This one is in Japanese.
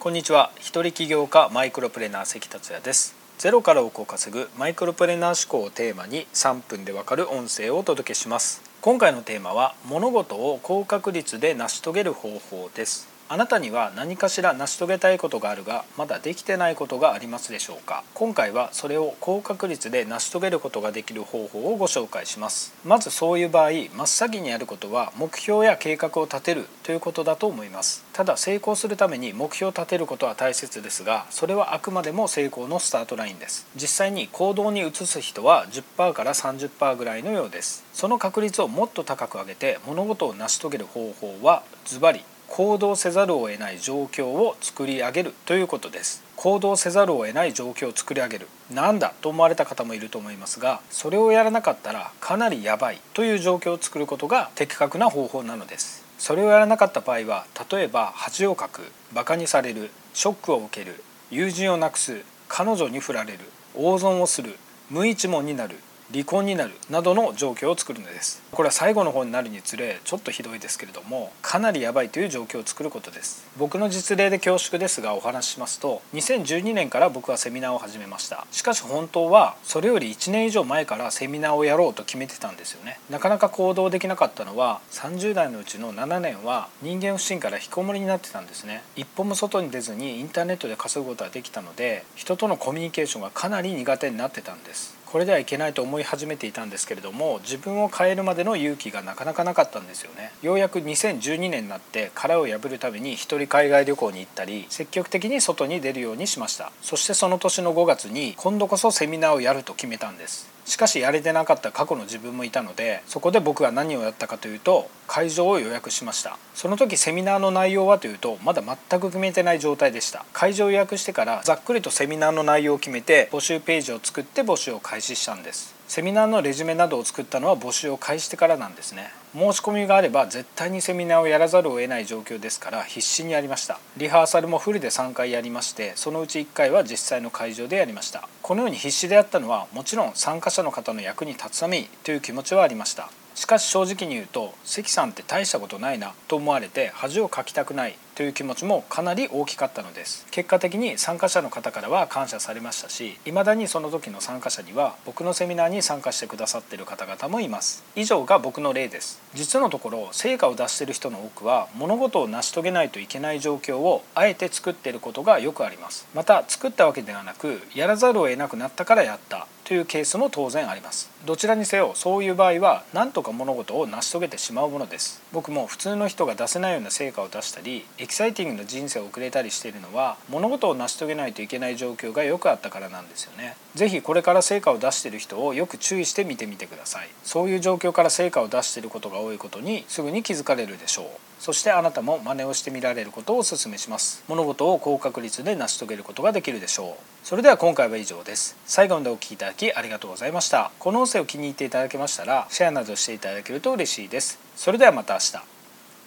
こんにちは。一人起業家マイクロプレーナー関達也です。ゼロから億を稼ぐマイクロプレーナー思考をテーマに3分でわかる音声をお届けします。今回のテーマは物事を高確率で成し遂げる方法です。あなたには何かしら成し遂げたいことがあるがまだできてないことがありますでしょうか？今回はそれを高確率で成し遂げることができる方法をご紹介します。まずそういう場合真っ先にやることは目標や計画を立てるということだと思います。ただ成功するために目標を立てることは大切ですがそれはあくまでも成功のスタートラインです。実際に行動に移す人は10%から30%ぐらいのようです。その確率をもっと高く上げて物事を成し遂げる方法はズバリ行動せざるを得ない状況を作り上げるということです。行動せざるを得ない状況を作り上げる。なんだと思われた方もいると思いますがそれをやらなかったらかなりやばいという状況を作ることが的確な方法なのです。それをやらなかった場合は例えば恥をかくバカにされるショックを受ける友人をなくす彼女に振られる大損をする無一文になる離婚になるなどの状況を作るのです。これは最後の方になるにつれちょっとひどいですけれどもかなりやばいという状況を作ることです。僕の実例で恐縮ですがお話ししますと2012年から僕はセミナーを始めました。しかし本当はそれより1年以上前からセミナーをやろうと決めてたんですよね。なかなか行動できなかったのは30代のうちの7年は人間不信から引きこもりになってたんですね。一歩も外に出ずにインターネットで稼ぐことができたので人とのコミュニケーションがかなり苦手になってたんです。これではいけないと思い始めていたんですけれども自分を変えるまでの勇気がなかなかなかったんですよね。ようやく2012年になって殻を破るために一人海外旅行に行ったり積極的に外に出るようにしました。そしてその年の5月に今度こそセミナーをやると決めたんです。しかしやれてなかった過去の自分もいたのでそこで僕は何をやったかというと会場を予約しました。その時セミナーの内容はというとまだ全く決めてない状態でした。会場を予約してからざっくりとセミナーの内容を決めて募集ページを作って募集を開始したんです。セミナーのレジュメなどを作ったのは募集を開始してからなんですね。申し込みがあれば絶対にセミナーをやらざるを得ない状況ですから必死にやりました。リハーサルもフルで3回やりましてそのうち1回は実際の会場でやりました。このように必死でやったのはもちろん参加者の方の役に立つためにという気持ちはありました。しかし正直に言うと関さんって大したことないなと思われて恥をかきたくない。という気持ちもかなり大きかったのです。結果的に参加者の方からは感謝されましたし未だにその時の参加者には僕のセミナーに参加してくださっている方々もいます。以上が僕の例です。実のところ成果を出している人の多くは物事を成し遂げないといけない状況をあえて作っていることがよくあります。また作ったわけではなくやらざるを得なくなったからやった。というケースも当然あります。どちらにせよそういう場合は何とか物事を成し遂げてしまうものです。僕も普通の人が出せないような成果を出したりエキサイティングな人生を送れたりしているのは物事を成し遂げないといけない状況がよくあったからなんですよね。是非これから成果を出している人をよく注意して見てみてください。そういう状況から成果を出していることが多いことにすぐに気づかれるでしょう。そしてあなたも真似をしてみられることをお勧めします。物事を高確率で成し遂げることができるでしょう。それでは今回は以上です。最後までお聴きいただきありがとうございました。この音声を気に入っていただけましたらシェアなどしていただけると嬉しいです。それではまた明日。